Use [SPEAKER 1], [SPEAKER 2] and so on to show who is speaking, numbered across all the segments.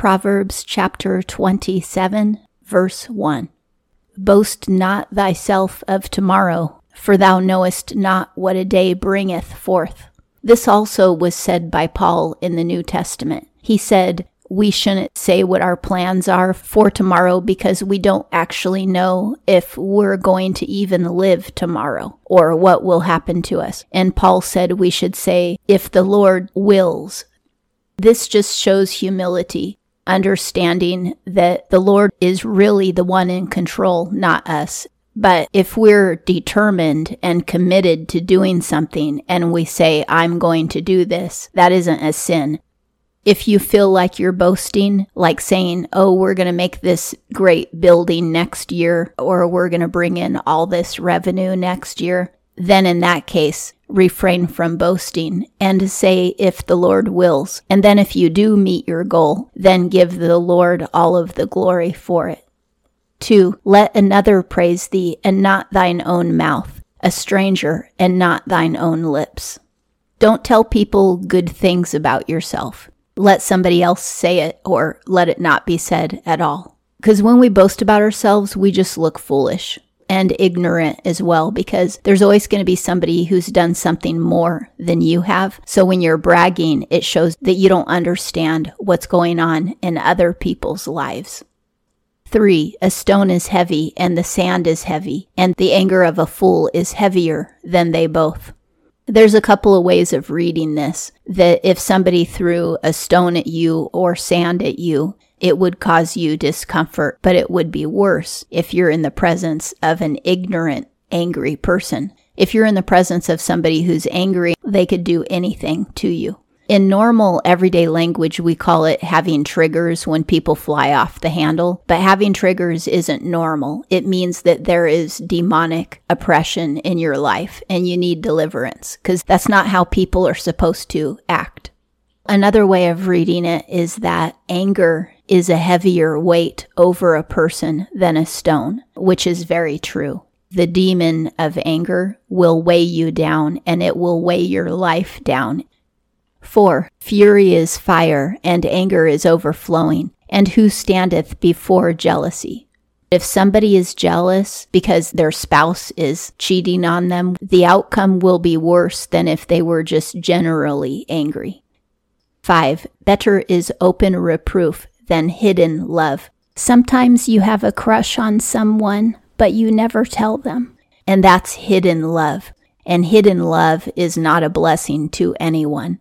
[SPEAKER 1] Proverbs chapter 27, verse 1. Boast not thyself of tomorrow, for thou knowest not what a day bringeth forth. This also was said by Paul in the New Testament. He said, we shouldn't say what our plans are for tomorrow because we don't actually know if we're going to even live tomorrow or what will happen to us. And Paul said we should say, if the Lord wills. This just shows humility, understanding that the Lord is really the one in control, not us. But if we're determined and committed to doing something and we say, I'm going to do this, that isn't a sin. If you feel like you're boasting, like saying, oh, we're going to make this great building next year, or we're going to bring in all this revenue next year, then in that case, refrain from boasting and say, if the Lord wills. And then if you do meet your goal, then give the Lord all of the glory for it. Two, let another praise thee and not thine own mouth, a stranger and not thine own lips. Don't tell people good things about yourself let somebody else say it or let it not be said at all. Because when we boast about ourselves, we just look foolish and ignorant as well, because there's always going to be somebody who's done something more than you have. So when you're bragging, it shows that you don't understand what's going on in other people's lives. Three, a stone is heavy and the sand is heavy, and the anger of a fool is heavier than they both. There's a couple of ways of reading this that if somebody threw a stone at you or sand at you, it would cause you discomfort, but it would be worse if you're in the presence of an ignorant, angry person. If you're in the presence of somebody who's angry, they could do anything to you. In normal everyday language, we call it having triggers when people fly off the handle, but having triggers isn't normal. It means that there is demonic oppression in your life and you need deliverance because that's not how people are supposed to act. Another way of reading it is that anger is a heavier weight over a person than a stone, which is very true. The demon of anger will weigh you down and it will weigh your life down 4. Fury is fire, and anger is overflowing. And who standeth before jealousy? If somebody is jealous because their spouse is cheating on them, the outcome will be worse than if they were just generally angry. 5. Better is open reproof than hidden love. Sometimes you have a crush on someone, but you never tell them. And that's hidden love. And hidden love is not a blessing to anyone.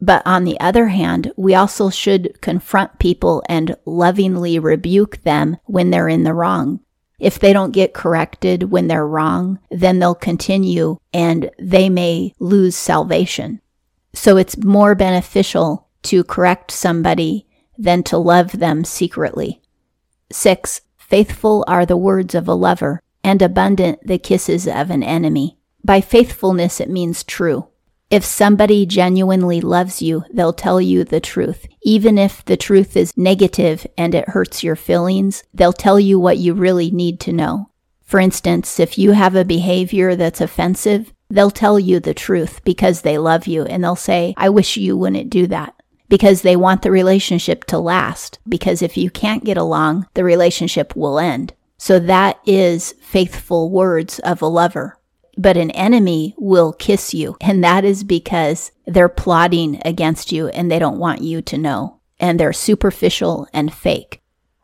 [SPEAKER 1] But on the other hand, we also should confront people and lovingly rebuke them when they're in the wrong. If they don't get corrected when they're wrong, then they'll continue and they may lose salvation. So it's more beneficial to correct somebody than to love them secretly. Six, faithful are the words of a lover and abundant the kisses of an enemy. By faithfulness, it means true. If somebody genuinely loves you, they'll tell you the truth. Even if the truth is negative and it hurts your feelings, they'll tell you what you really need to know. For instance, if you have a behavior that's offensive, they'll tell you the truth because they love you and they'll say, I wish you wouldn't do that. Because they want the relationship to last. Because if you can't get along, the relationship will end. So that is faithful words of a lover but an enemy will kiss you. And that is because they're plotting against you and they don't want you to know. And they're superficial and fake.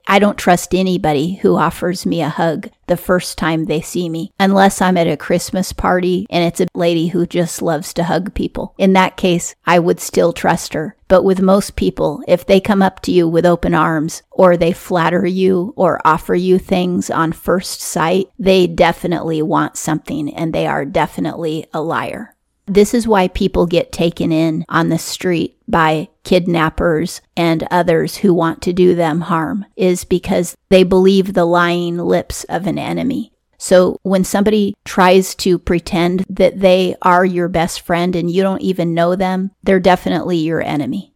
[SPEAKER 1] I don't trust anybody who offers me a hug the first time they see me, unless I'm at a Christmas party and it's a lady who just loves to hug people. In that case, I would still trust her. But with most people, if they come up to you with open arms or they flatter you or offer you things on first sight, they definitely want something and they are definitely a liar. This is why people get taken in on the street by kidnappers and others who want to do them harm is because they believe the lying lips of an enemy. So when somebody tries to pretend that they are your best friend and you don't even know them, they're definitely your enemy.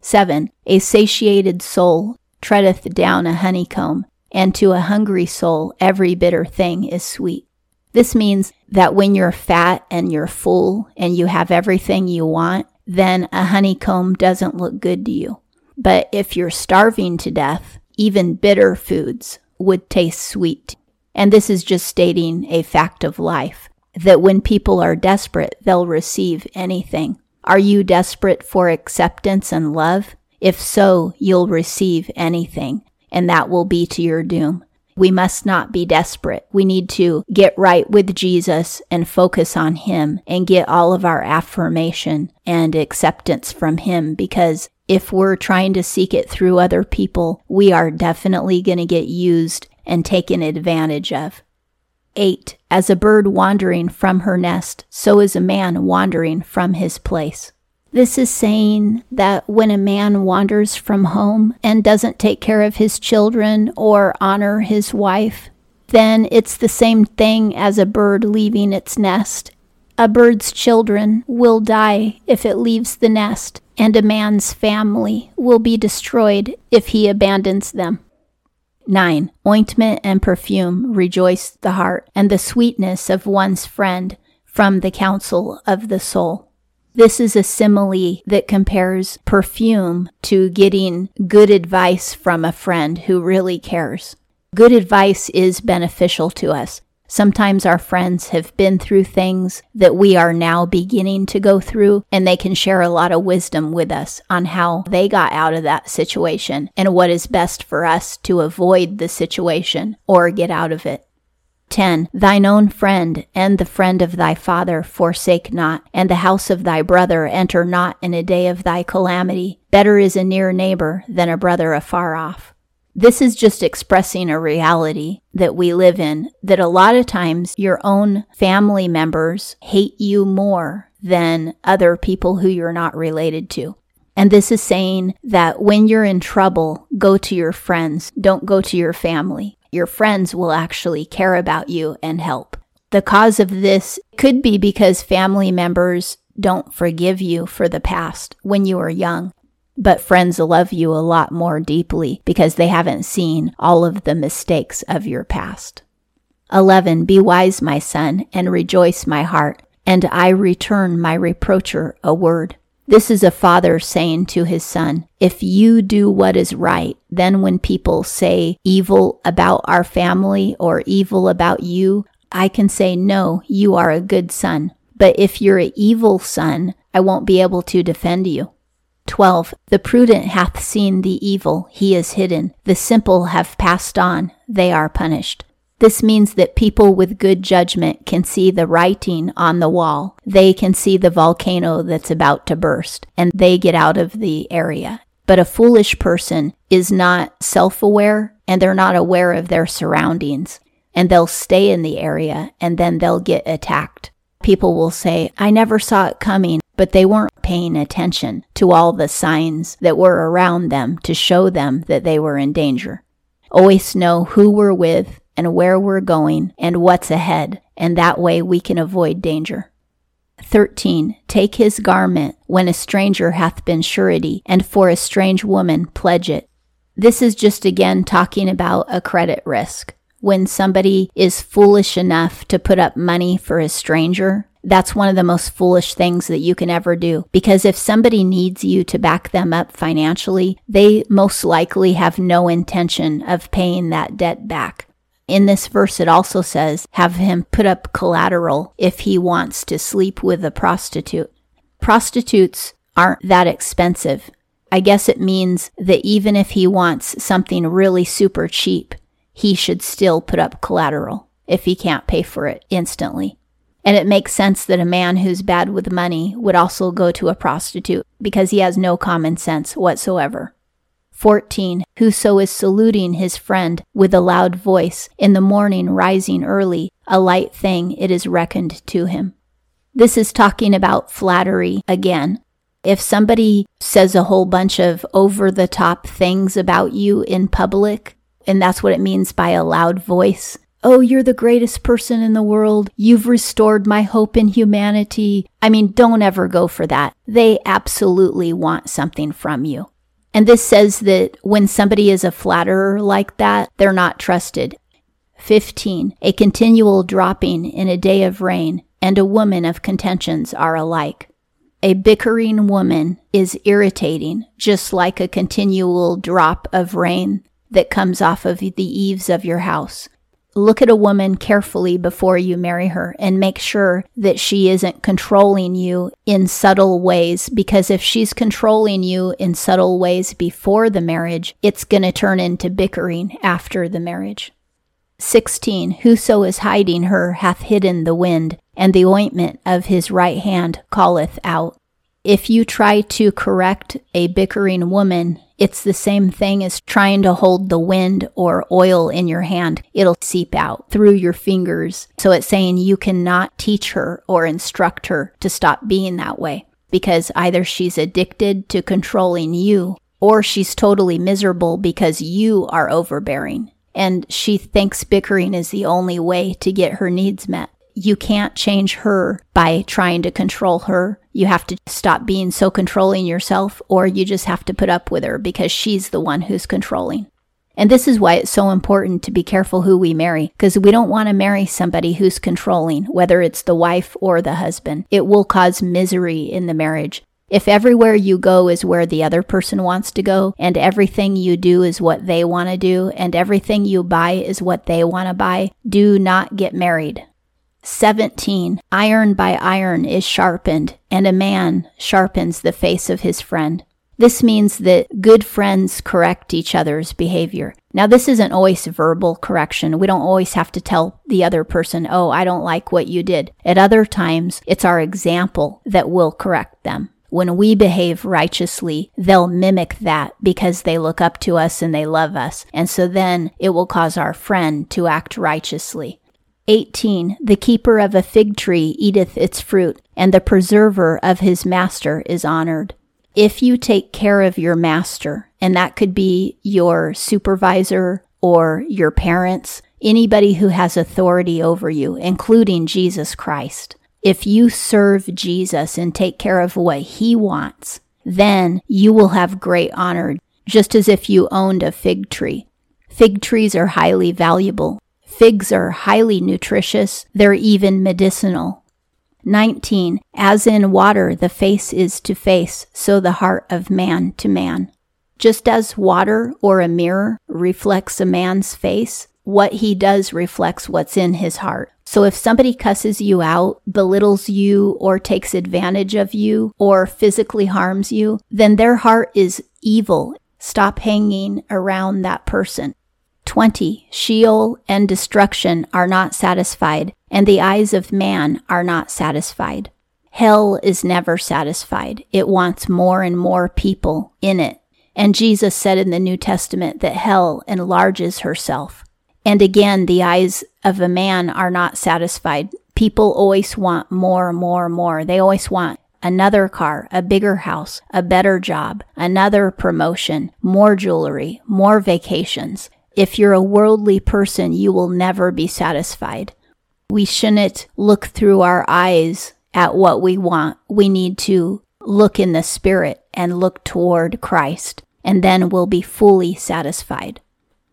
[SPEAKER 1] 7. A satiated soul treadeth down a honeycomb, and to a hungry soul every bitter thing is sweet. This means that when you're fat and you're full and you have everything you want, then a honeycomb doesn't look good to you. But if you're starving to death, even bitter foods would taste sweet. And this is just stating a fact of life that when people are desperate, they'll receive anything. Are you desperate for acceptance and love? If so, you'll receive anything, and that will be to your doom. We must not be desperate. We need to get right with Jesus and focus on Him and get all of our affirmation and acceptance from Him because if we're trying to seek it through other people, we are definitely going to get used and taken advantage of. 8. As a bird wandering from her nest, so is a man wandering from his place. This is saying that when a man wanders from home and doesn't take care of his children or honor his wife, then it's the same thing as a bird leaving its nest. A bird's children will die if it leaves the nest, and a man's family will be destroyed if he abandons them. 9. Ointment and perfume rejoice the heart, and the sweetness of one's friend from the counsel of the soul. This is a simile that compares perfume to getting good advice from a friend who really cares. Good advice is beneficial to us. Sometimes our friends have been through things that we are now beginning to go through, and they can share a lot of wisdom with us on how they got out of that situation and what is best for us to avoid the situation or get out of it. 10. Thine own friend and the friend of thy father forsake not, and the house of thy brother enter not in a day of thy calamity. Better is a near neighbor than a brother afar off. This is just expressing a reality that we live in, that a lot of times your own family members hate you more than other people who you're not related to. And this is saying that when you're in trouble, go to your friends, don't go to your family your friends will actually care about you and help. The cause of this could be because family members don't forgive you for the past when you were young. But friends love you a lot more deeply because they haven't seen all of the mistakes of your past. 11. Be wise, my son, and rejoice, my heart, and I return my reproacher a word. This is a father saying to his son, if you do what is right, then when people say evil about our family or evil about you, I can say, no, you are a good son. But if you're an evil son, I won't be able to defend you. 12. The prudent hath seen the evil, he is hidden. The simple have passed on, they are punished. This means that people with good judgment can see the writing on the wall. They can see the volcano that's about to burst and they get out of the area. But a foolish person is not self aware and they're not aware of their surroundings and they'll stay in the area and then they'll get attacked. People will say, I never saw it coming, but they weren't paying attention to all the signs that were around them to show them that they were in danger. Always know who we're with and where we're going and what's ahead, and that way we can avoid danger. 13. Take his garment when a stranger hath been surety, and for a strange woman pledge it. This is just again talking about a credit risk. When somebody is foolish enough to put up money for a stranger, that's one of the most foolish things that you can ever do. Because if somebody needs you to back them up financially, they most likely have no intention of paying that debt back. In this verse, it also says, have him put up collateral if he wants to sleep with a prostitute. Prostitutes aren't that expensive. I guess it means that even if he wants something really super cheap, he should still put up collateral if he can't pay for it instantly. And it makes sense that a man who's bad with money would also go to a prostitute because he has no common sense whatsoever. 14. Whoso is saluting his friend with a loud voice, in the morning rising early, a light thing it is reckoned to him. This is talking about flattery again. If somebody says a whole bunch of over the top things about you in public, and that's what it means by a loud voice. Oh, you're the greatest person in the world. You've restored my hope in humanity. I mean, don't ever go for that. They absolutely want something from you. And this says that when somebody is a flatterer like that, they're not trusted. 15. A continual dropping in a day of rain and a woman of contentions are alike. A bickering woman is irritating, just like a continual drop of rain that comes off of the eaves of your house. Look at a woman carefully before you marry her and make sure that she isn't controlling you in subtle ways because if she's controlling you in subtle ways before the marriage, it's going to turn into bickering after the marriage. 16. Whoso is hiding her hath hidden the wind, and the ointment of his right hand calleth out. If you try to correct a bickering woman, it's the same thing as trying to hold the wind or oil in your hand. It'll seep out through your fingers. So it's saying you cannot teach her or instruct her to stop being that way because either she's addicted to controlling you or she's totally miserable because you are overbearing and she thinks bickering is the only way to get her needs met. You can't change her by trying to control her. You have to stop being so controlling yourself, or you just have to put up with her because she's the one who's controlling. And this is why it's so important to be careful who we marry, because we don't want to marry somebody who's controlling, whether it's the wife or the husband. It will cause misery in the marriage. If everywhere you go is where the other person wants to go, and everything you do is what they want to do, and everything you buy is what they want to buy, do not get married. 17. Iron by iron is sharpened, and a man sharpens the face of his friend. This means that good friends correct each other's behavior. Now, this isn't always verbal correction. We don't always have to tell the other person, oh, I don't like what you did. At other times, it's our example that will correct them. When we behave righteously, they'll mimic that because they look up to us and they love us. And so then it will cause our friend to act righteously. 18. The keeper of a fig tree eateth its fruit, and the preserver of his master is honored. If you take care of your master, and that could be your supervisor or your parents, anybody who has authority over you, including Jesus Christ, if you serve Jesus and take care of what he wants, then you will have great honor, just as if you owned a fig tree. Fig trees are highly valuable. Figs are highly nutritious. They're even medicinal. 19. As in water the face is to face, so the heart of man to man. Just as water or a mirror reflects a man's face, what he does reflects what's in his heart. So if somebody cusses you out, belittles you, or takes advantage of you, or physically harms you, then their heart is evil. Stop hanging around that person. 20. Sheol and destruction are not satisfied, and the eyes of man are not satisfied. Hell is never satisfied. It wants more and more people in it. And Jesus said in the New Testament that hell enlarges herself. And again, the eyes of a man are not satisfied. People always want more, more, more. They always want another car, a bigger house, a better job, another promotion, more jewelry, more vacations. If you're a worldly person, you will never be satisfied. We shouldn't look through our eyes at what we want. We need to look in the spirit and look toward Christ, and then we'll be fully satisfied.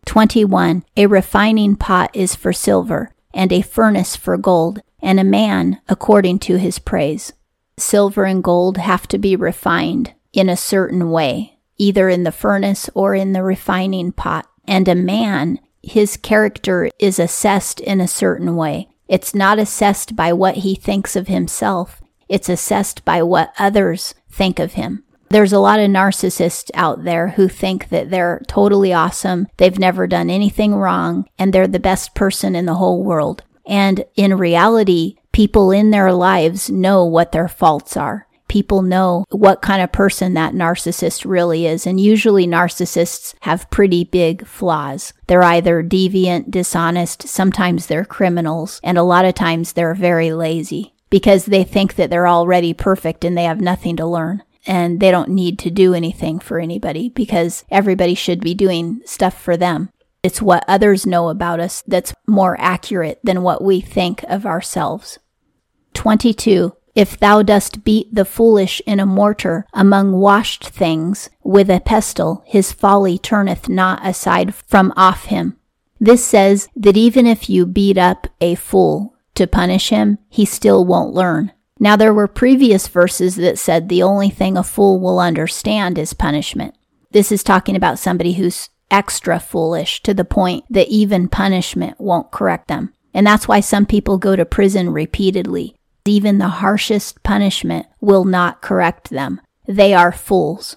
[SPEAKER 1] 21. A refining pot is for silver, and a furnace for gold, and a man according to his praise. Silver and gold have to be refined in a certain way, either in the furnace or in the refining pot. And a man, his character is assessed in a certain way. It's not assessed by what he thinks of himself, it's assessed by what others think of him. There's a lot of narcissists out there who think that they're totally awesome, they've never done anything wrong, and they're the best person in the whole world. And in reality, people in their lives know what their faults are. People know what kind of person that narcissist really is. And usually narcissists have pretty big flaws. They're either deviant, dishonest, sometimes they're criminals, and a lot of times they're very lazy because they think that they're already perfect and they have nothing to learn and they don't need to do anything for anybody because everybody should be doing stuff for them. It's what others know about us that's more accurate than what we think of ourselves. 22. If thou dost beat the foolish in a mortar among washed things, with a pestle his folly turneth not aside from off him. This says that even if you beat up a fool to punish him, he still won't learn. Now, there were previous verses that said the only thing a fool will understand is punishment. This is talking about somebody who's extra foolish to the point that even punishment won't correct them. And that's why some people go to prison repeatedly. Even the harshest punishment will not correct them. They are fools.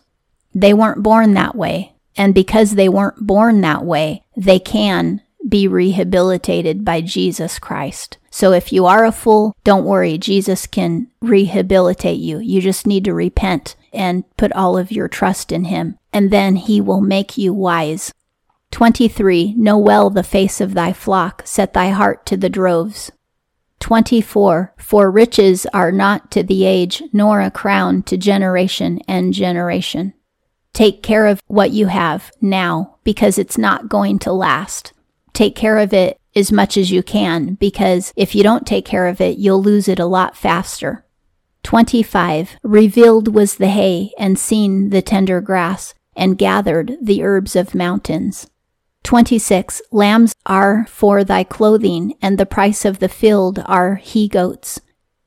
[SPEAKER 1] They weren't born that way. And because they weren't born that way, they can be rehabilitated by Jesus Christ. So if you are a fool, don't worry. Jesus can rehabilitate you. You just need to repent and put all of your trust in him, and then he will make you wise. 23. Know well the face of thy flock, set thy heart to the droves. 24. For riches are not to the age, nor a crown to generation and generation. Take care of what you have now, because it's not going to last. Take care of it as much as you can, because if you don't take care of it, you'll lose it a lot faster. 25. Revealed was the hay, and seen the tender grass, and gathered the herbs of mountains. 26. Lambs are for thy clothing, and the price of the field are he goats.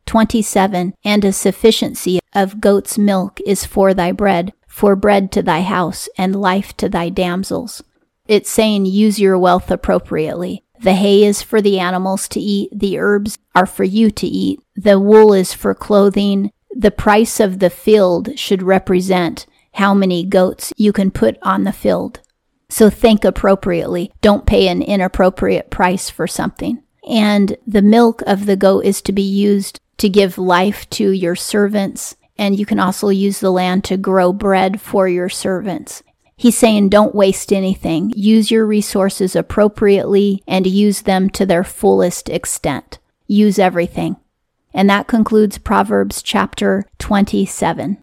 [SPEAKER 1] 27. And a sufficiency of goat's milk is for thy bread, for bread to thy house, and life to thy damsels. It's saying use your wealth appropriately. The hay is for the animals to eat, the herbs are for you to eat, the wool is for clothing. The price of the field should represent how many goats you can put on the field. So think appropriately. Don't pay an inappropriate price for something. And the milk of the goat is to be used to give life to your servants. And you can also use the land to grow bread for your servants. He's saying don't waste anything. Use your resources appropriately and use them to their fullest extent. Use everything. And that concludes Proverbs chapter 27.